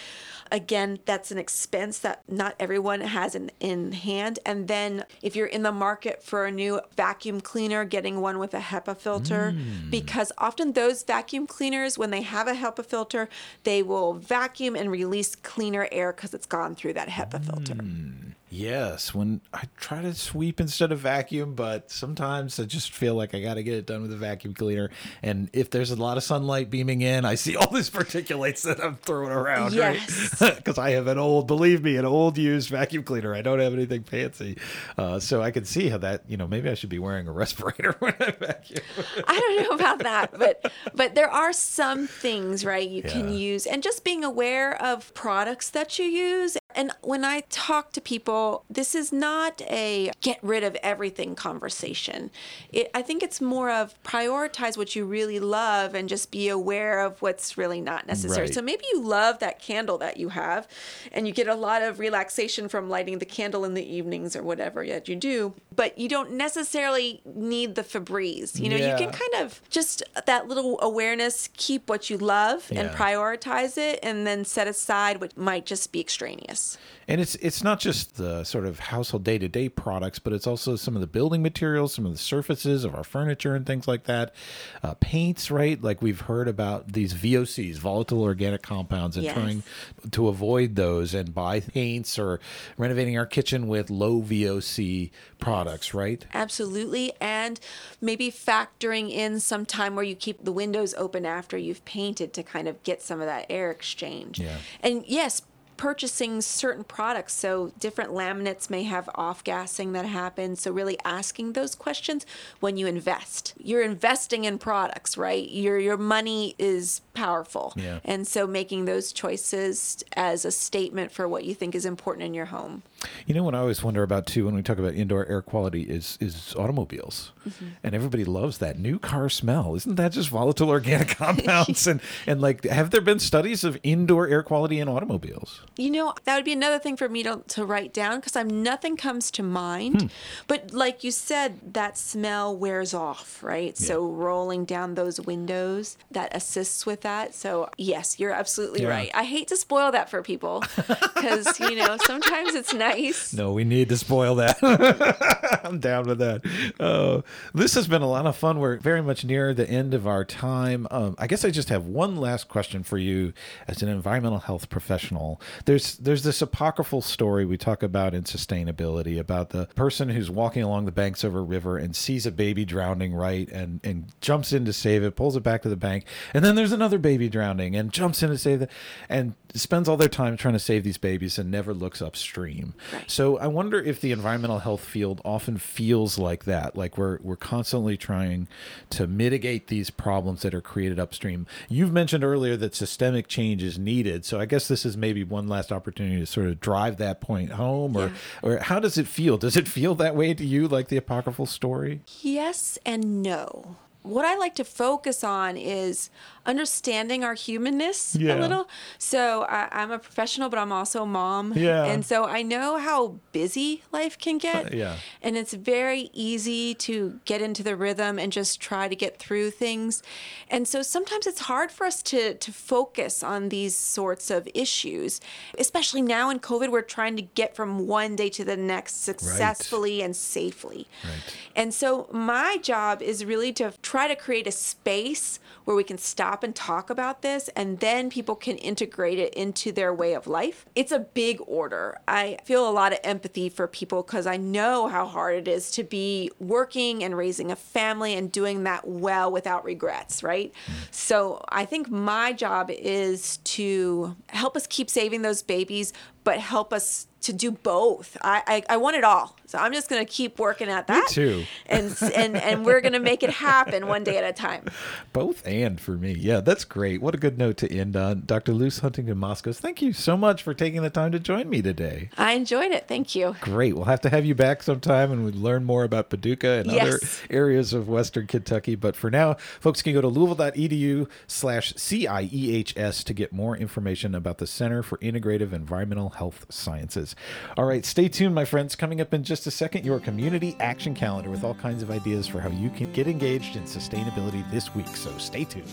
Again, that's an expense that not everyone has in, in hand. And then if you're in the market for a new vacuum cleaner, getting one with a HEPA filter, hmm. because often those vacuum cleaners, when they have a HEPA filter, they will vacuum and release cleaner air because it's gone through that HEPA filter. Hmm. Yes when i try to sweep instead of vacuum but sometimes i just feel like i got to get it done with a vacuum cleaner. And if there's a lot of sunlight beaming in i see all these particulates that i'm throwing around Yes. right because i have an old believe me an old used vacuum cleaner. I don't have anything fancy. Uh, so i can see how that you know maybe i should be wearing a respirator when i vacuum. I don't know about that, but but there are some things, right, you can use. And just being aware of products that you use. And when I talk to people, this is not a get rid of everything conversation. It, I think it's more of prioritize what you really love and just be aware of what's really not necessary. Right. So maybe you love that candle that you have and you get a lot of relaxation from lighting the candle in the evenings or whatever yet you do, but you don't necessarily need the Febreze. You know, you can kind of just that little awareness, keep what you love and prioritize it and then set aside what might just be extraneous. And it's it's not just the sort of household day to day products, but it's also some of the building materials, some of the surfaces of our furniture and things like that. Uh, paints, right? Like we've heard about these VOCs, volatile organic compounds, and Yes. trying to avoid those and buy paints or renovating our kitchen with low VOC products, right? Absolutely. And maybe factoring in some time where you keep the windows open after you've painted to kind of get some of that air exchange. Yeah. And yes, purchasing certain products. So different laminates may have off gassing that happens. So really asking those questions when you invest. You're investing in products, right? Your your money is powerful. Yeah. And so making those choices as a statement for what you think is important in your home. You know what I always wonder about too when we talk about indoor air quality is is automobiles, mm-hmm. and everybody loves that new car smell. Isn't that just volatile organic compounds? and and like, have there been studies of indoor air quality in automobiles? You know, that would be another thing for me to, to write down because I'm nothing comes to mind. But like you said, that smell wears off, right? So rolling down those windows that assists with that. So yes, you're absolutely Yeah. right. I hate to spoil that for people because you know sometimes it's nice. No, we need to spoil that. I'm down with that. Uh, this has been a lot of fun. We're very much near the end of our time. Um, I guess I just have one last question for you as an environmental health professional. There's there's this apocryphal story we talk about in sustainability about the person who's walking along the banks of a river and sees a baby drowning, right, and and jumps in to save it, pulls it back to the bank, and then there's another baby drowning and jumps in to save it, and spends all their time trying to save these babies and never looks upstream. Right. So I wonder if the environmental health field often feels like that, like we're we're constantly trying to mitigate these problems that are created upstream. You've mentioned earlier that systemic change is needed, so I guess this is maybe one last opportunity to sort of drive that point home, or or how does it feel? Does it feel that way to you, like the apocryphal story? Yes and no. what I like to focus on is understanding our humanness Yeah. a little. So I, I'm a professional, but I'm also a mom. Yeah. And so I know how busy life can get. Yeah. And it's very easy to get into the rhythm and just try to get through things. And so sometimes it's hard for us to, to focus on these sorts of issues, especially now in COVID, we're trying to get from one day to the next successfully and safely. Right. And so my job is really to try to create a space where we can stop and talk about this and then people can integrate it into their way of life. It's a big order. I feel a lot of empathy for people because I know how hard it is to be working and raising a family and doing that well without regrets, right? So I think my job is to help us keep saving those babies, but help us to do both. I, I, I want it all. So I'm just going to keep working at that. Me too. And, and, and we're going to make it happen one day at a time. Both and for me. Yeah, that's great. What a good note to end on. Dr. Luz Huntington Moskos, thank you so much for taking the time to join me today. I enjoyed it. Thank you. Great. We'll have to have you back sometime and we learn more about Paducah and other areas of Western Kentucky. But for now, folks can go to louisville.edu slash CIEHS to get more information about the Center for Integrative Environmental Health Sciences. All right, stay tuned, my friends. Coming up in just a second, your community action calendar with all kinds of ideas for how you can get engaged in sustainability this week. So stay tuned.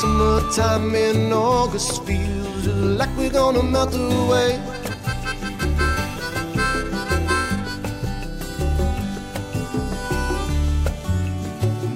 Summertime in August feels like we're gonna melt away.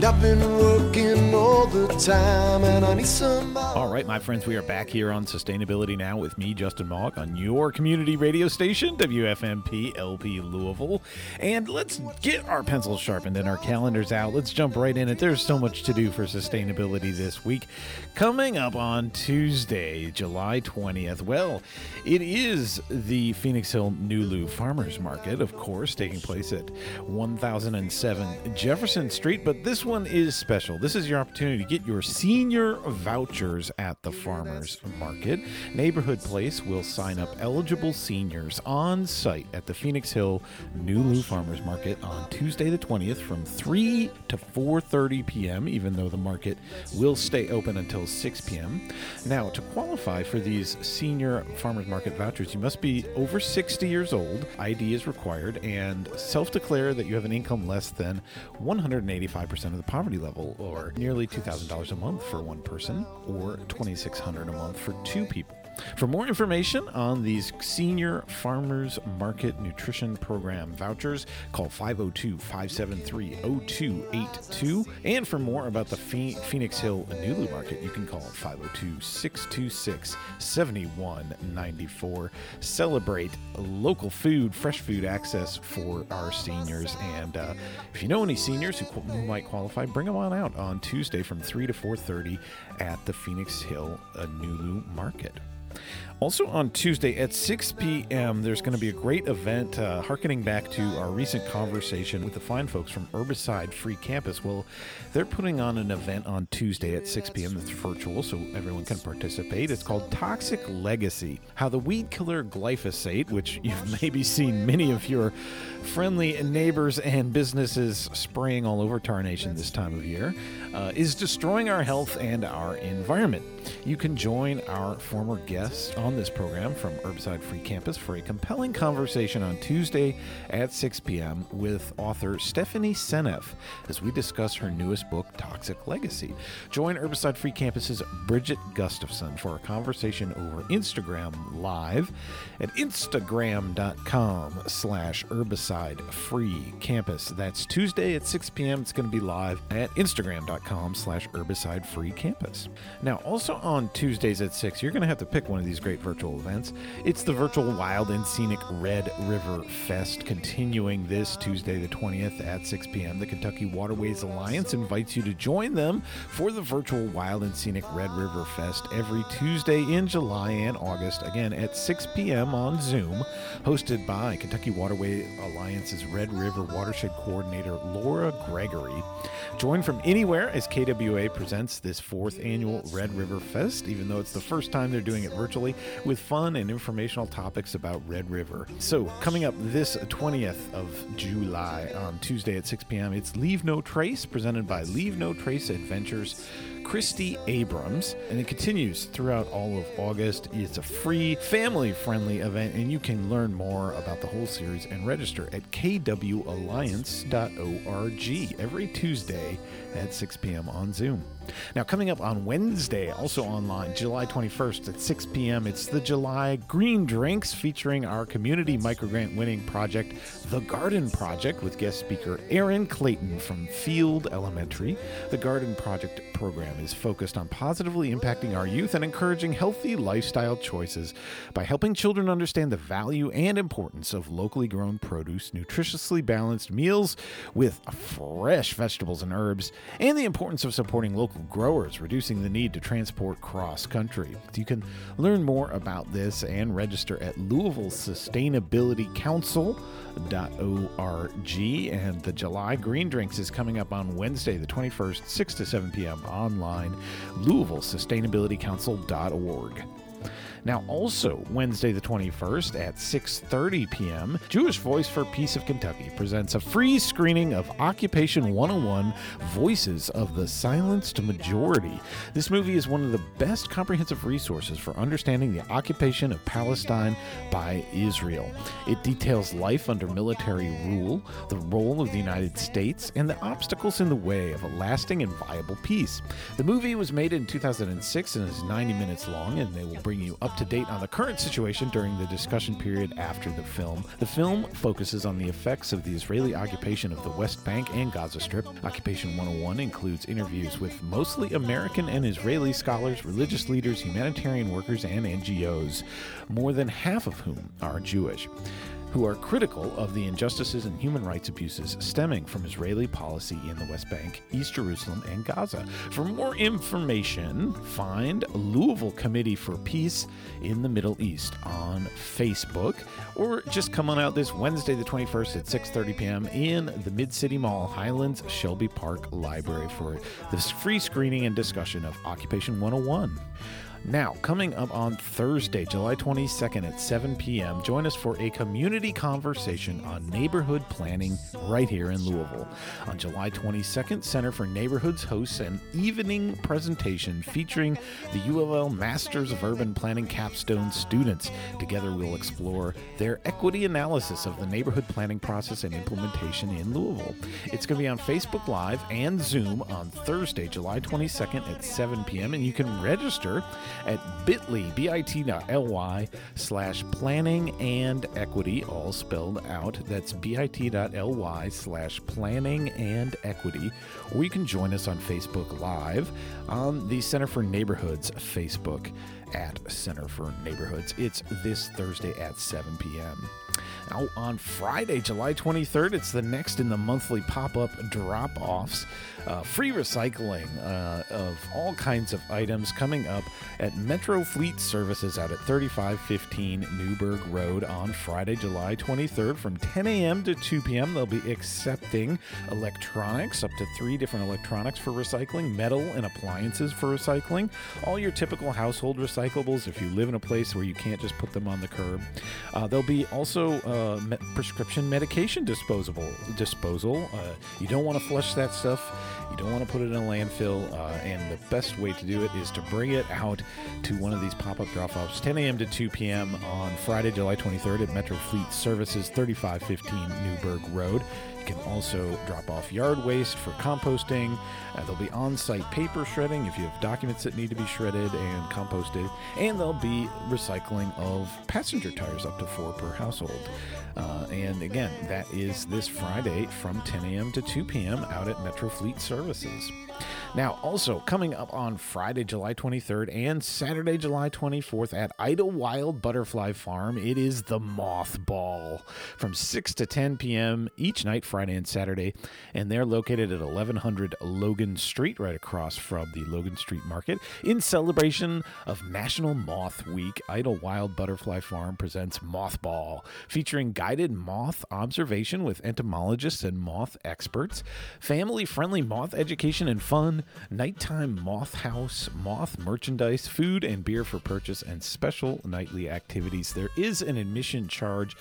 And I've been working all the time, and I need somebody. All right, my friends, we are back here on Sustainability Now with me, Justin Mog, on your community radio station, WFMP LP Louisville. And let's get our pencils sharpened and our calendars out. Let's jump right in it. There's so much to do for sustainability this week. Coming up on Tuesday, July 20th, well, it is the Phoenix Hill Nulu Farmers Market, of course, taking place at 1007 Jefferson Street. But this one is special. This is your opportunity to get your senior vouchers at the farmers market. Neighborhood Place will sign up eligible seniors on site at the Phoenix Hill Nulu Farmers Market on Tuesday the 20th from 3 to 4:30 p.m. even though the market will stay open until 6 p.m. Now, to qualify for these senior farmers market vouchers, you must be over 60 years old. ID is required and self-declare that you have an income less than 185% of the poverty level or nearly $2,000 a month for one person or 2,600 a month for two people. For more information on these senior farmers market nutrition program vouchers, call 502 573 0282. And for more about the Phoenix Hill Nulu Market, you can call 502 626 7194. Celebrate local food, fresh food access for our seniors. And uh, if you know any seniors who, who might qualify, bring them on out on Tuesday from 3 to 4.30 at the Phoenix Hill uh, Nulu Market. Also on Tuesday at 6 p.m., there's going to be a great event uh, harkening back to our recent conversation with the fine folks from Herbicide Free Campus. Well, they're putting on an event on Tuesday at 6 p.m. that's virtual, so everyone can participate. It's called Toxic Legacy How the Weed Killer Glyphosate, which you've maybe seen many of your friendly neighbors and businesses spraying all over Tarnation this time of year, uh, is destroying our health and our environment. You can join our former guests on this program from Herbicide Free Campus for a compelling conversation on Tuesday at 6 p.m. with author Stephanie Seneff as we discuss her newest book, Toxic Legacy. Join Herbicide Free Campus's Bridget Gustafson for a conversation over Instagram Live at instagram.com slash herbicide free campus. That's Tuesday at 6 p.m. It's going to be live at instagram.com slash herbicide free campus. Now, also on Tuesdays at 6, you're going to have to pick one of these great virtual events. It's the virtual Wild and Scenic Red River Fest, continuing this Tuesday, the 20th at 6 p.m. The Kentucky Waterways Alliance invites you to join them for the virtual Wild and Scenic Red River Fest every Tuesday in July and August, again at 6 p.m. on Zoom, hosted by Kentucky Waterway Alliance's Red River Watershed Coordinator Laura Gregory. Join from anywhere as KWA presents this fourth annual Red River Fest, even though it's the first time they're doing it virtually, with fun and informational topics about Red River. So, coming up this 20th of July on Tuesday at 6 p.m., it's Leave No Trace, presented by Leave No Trace Adventures. Christy Abrams, and it continues throughout all of August. It's a free, family friendly event, and you can learn more about the whole series and register at kwalliance.org every Tuesday at 6 p.m. on Zoom. Now, coming up on Wednesday, also online, July 21st at 6 p.m., it's the July Green Drinks featuring our community microgrant winning project, The Garden Project, with guest speaker Aaron Clayton from Field Elementary. The Garden Project program is focused on positively impacting our youth and encouraging healthy lifestyle choices by helping children understand the value and importance of locally grown produce, nutritiously balanced meals with fresh vegetables and herbs, and the importance of supporting local growers, reducing the need to transport cross country. You can learn more about this and register at Louisville Sustainability Council. .org and the July Green Drinks is coming up on Wednesday the 21st 6 to 7 p.m. online louisvillesustainabilitycouncil.org now, also Wednesday the 21st at 6:30 p.m., Jewish Voice for Peace of Kentucky presents a free screening of Occupation 101: Voices of the Silenced Majority. This movie is one of the best comprehensive resources for understanding the occupation of Palestine by Israel. It details life under military rule, the role of the United States, and the obstacles in the way of a lasting and viable peace. The movie was made in 2006 and is 90 minutes long, and they will bring you up to date on the current situation during the discussion period after the film. The film focuses on the effects of the Israeli occupation of the West Bank and Gaza Strip. Occupation 101 includes interviews with mostly American and Israeli scholars, religious leaders, humanitarian workers, and NGOs, more than half of whom are Jewish who are critical of the injustices and human rights abuses stemming from Israeli policy in the West Bank, East Jerusalem, and Gaza. For more information, find Louisville Committee for Peace in the Middle East on Facebook, or just come on out this Wednesday, the 21st at 6:30 p.m. in the Mid City Mall, Highlands Shelby Park Library for this free screening and discussion of Occupation 101. Now, coming up on Thursday, July 22nd at 7 p.m., join us for a community conversation on neighborhood planning right here in Louisville. On July 22nd, Center for Neighborhoods hosts an evening presentation featuring the ULL Masters of Urban Planning capstone students. Together, we'll explore their equity analysis of the neighborhood planning process and implementation in Louisville. It's going to be on Facebook Live and Zoom on Thursday, July 22nd at 7 p.m., and you can register at bit.ly, bit.ly slash planning and equity, all spelled out. That's bit.ly slash planning and equity. Or you can join us on Facebook Live on the Center for Neighborhoods Facebook at Center for Neighborhoods. It's this Thursday at 7 p.m. Now, on Friday, July 23rd, it's the next in the monthly pop up drop offs. Uh, free recycling uh, of all kinds of items coming up at Metro Fleet Services out at 3515 Newburgh Road on Friday, July 23rd from 10 a.m. to 2 p.m. They'll be accepting electronics, up to three different electronics for recycling, metal and appliances for recycling, all your typical household recyclables if you live in a place where you can't just put them on the curb. Uh, there'll be also me- prescription medication disposable disposal. Uh, you don't want to flush that stuff. You don't want to put it in a landfill, uh, and the best way to do it is to bring it out to one of these pop-up drop-offs, 10 a.m. to 2 p.m. on Friday, July 23rd at Metro Fleet Services, 3515 Newburgh Road. Can also drop off yard waste for composting. Uh, there'll be on site paper shredding if you have documents that need to be shredded and composted. And there'll be recycling of passenger tires up to four per household. Uh, and again, that is this Friday from 10 a.m. to 2 p.m. out at Metro Fleet Services. Now, also coming up on Friday, July 23rd and Saturday, July 24th at Idlewild Butterfly Farm, it is the Moth Ball from 6 to 10 p.m. each night, Friday and Saturday. And they're located at 1100 Logan Street, right across from the Logan Street Market. In celebration of National Moth Week, Idlewild Butterfly Farm presents Moth Ball, featuring guided moth observation with entomologists and moth experts, family friendly moth education and fun nighttime moth house, moth merchandise, food and beer for purchase, and special nightly activities. There is an admission charge,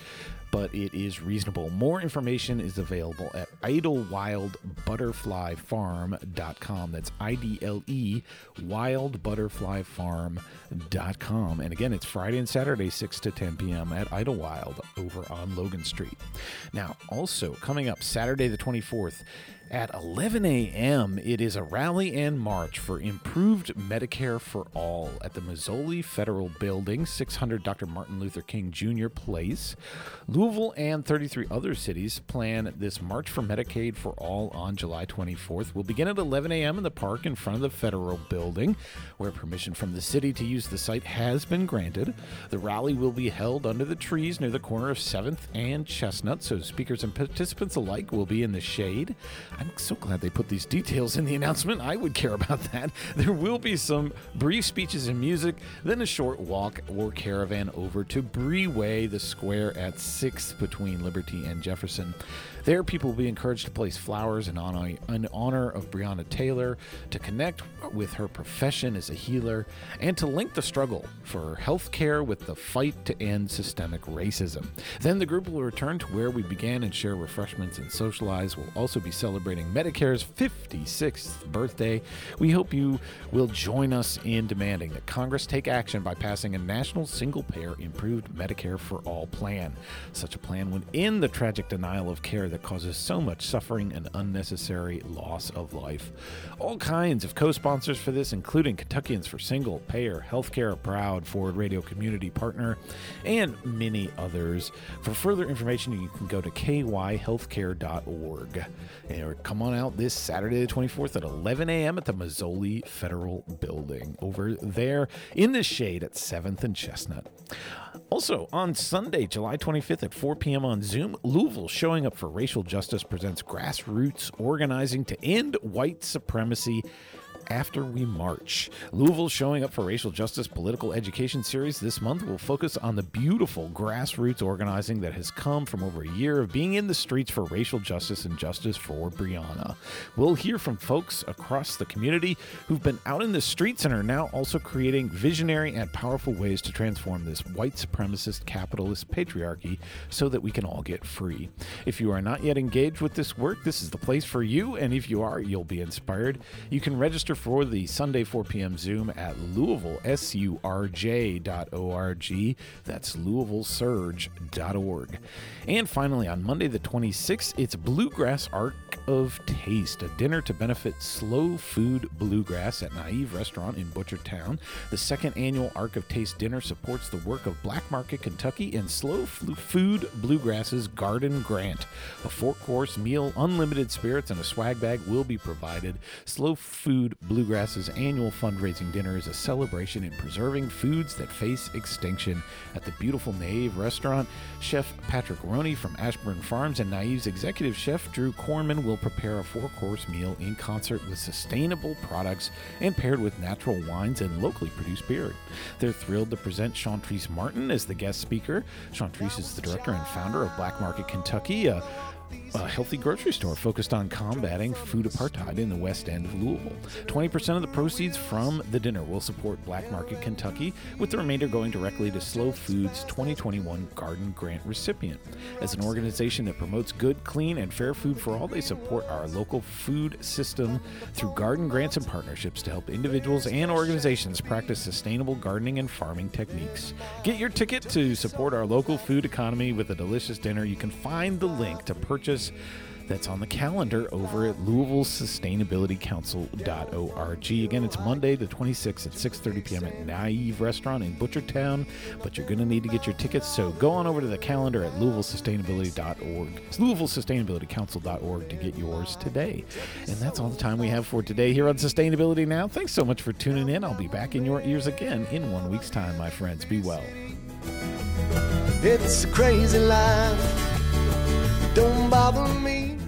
but it is reasonable. More information is available at idlewildbutterflyfarm.com. That's I D L E wildbutterflyfarm.com. And again, it's Friday and Saturday, 6 to 10 p.m. at Idlewild over on Logan Street. Now, also coming up Saturday the 24th, at 11 a.m., it is a rally and march for improved Medicare for all at the Mazzoli Federal Building, 600 Dr. Martin Luther King Jr. Place. Louisville and 33 other cities plan this March for Medicaid for All on July 24th. We'll begin at 11 a.m. in the park in front of the Federal Building, where permission from the city to use the site has been granted. The rally will be held under the trees near the corner of 7th and Chestnut, so speakers and participants alike will be in the shade. I'm so glad they put these details in the announcement. I would care about that. There will be some brief speeches and music, then a short walk or caravan over to Bree Way, the square at 6th between Liberty and Jefferson. There, people will be encouraged to place flowers in honor of Breonna Taylor, to connect with her profession as a healer, and to link the struggle for health care with the fight to end systemic racism. Then the group will return to where we began and share refreshments and socialize. We'll also be celebrating Medicare's 56th birthday. We hope you will join us in demanding that Congress take action by passing a national single payer improved Medicare for all plan. Such a plan would end the tragic denial of care that causes so much suffering and unnecessary loss of life. All kinds of co sponsors for this, including Kentuckians for Single Payer Healthcare, proud Forward Radio community partner, and many others. For further information, you can go to kyhealthcare.org. And come on out this Saturday, the 24th at 11 a.m. at the Mazzoli Federal Building over there in the shade at 7th and Chestnut. Also, on Sunday, July 25th at 4 p.m. on Zoom, Louisville Showing Up for Racial Justice presents grassroots organizing to end white supremacy after we march. Louisville showing up for racial justice political education series this month will focus on the beautiful grassroots organizing that has come from over a year of being in the streets for racial justice and justice for Breonna. We'll hear from folks across the community who've been out in the streets and are now also creating visionary and powerful ways to transform this white supremacist capitalist patriarchy so that we can all get free. If you are not yet engaged with this work, this is the place for you, and if you are, you'll be inspired. You can register for the Sunday 4 p.m. Zoom at Louisville, S-U-R-J.org. That's LouisvilleSURJ.org. And finally, on Monday the 26th, it's Bluegrass Ark of Taste, a dinner to benefit slow food bluegrass at Naive Restaurant in Butchertown. The second annual Ark of Taste dinner supports the work of Black Market Kentucky and Slow Food Bluegrass's Garden Grant. A four course meal, unlimited spirits, and a swag bag will be provided. Slow Food Bluegrass's annual fundraising dinner is a celebration in preserving foods that face extinction. At the beautiful Naive Restaurant, Chef Patrick Roney from Ashbourne Farms and Naive's executive chef Drew Corman will prepare a four course meal in concert with sustainable products and paired with natural wines and locally produced beer. They're thrilled to present Shauntrice Martin as the guest speaker. Shauntrice is the director and founder of Black Market Kentucky, a a healthy grocery store focused on combating food apartheid in the west end of Louisville. 20% of the proceeds from the dinner will support Black Market Kentucky, with the remainder going directly to Slow Foods 2021 Garden Grant recipient. As an organization that promotes good, clean, and fair food for all, they support our local food system through garden grants and partnerships to help individuals and organizations practice sustainable gardening and farming techniques. Get your ticket to support our local food economy with a delicious dinner. You can find the link to purchase that's on the calendar over at louisvillesustainabilitycouncil.org. Again, it's Monday the 26th at 6.30 p.m. at Naive Restaurant in Butchertown, but you're going to need to get your tickets, so go on over to the calendar at louisvillesustainability.org. It's louisvillesustainabilitycouncil.org to get yours today. And that's all the time we have for today here on Sustainability Now. Thanks so much for tuning in. I'll be back in your ears again in one week's time, my friends. Be well. It's a crazy life. Don't bother me.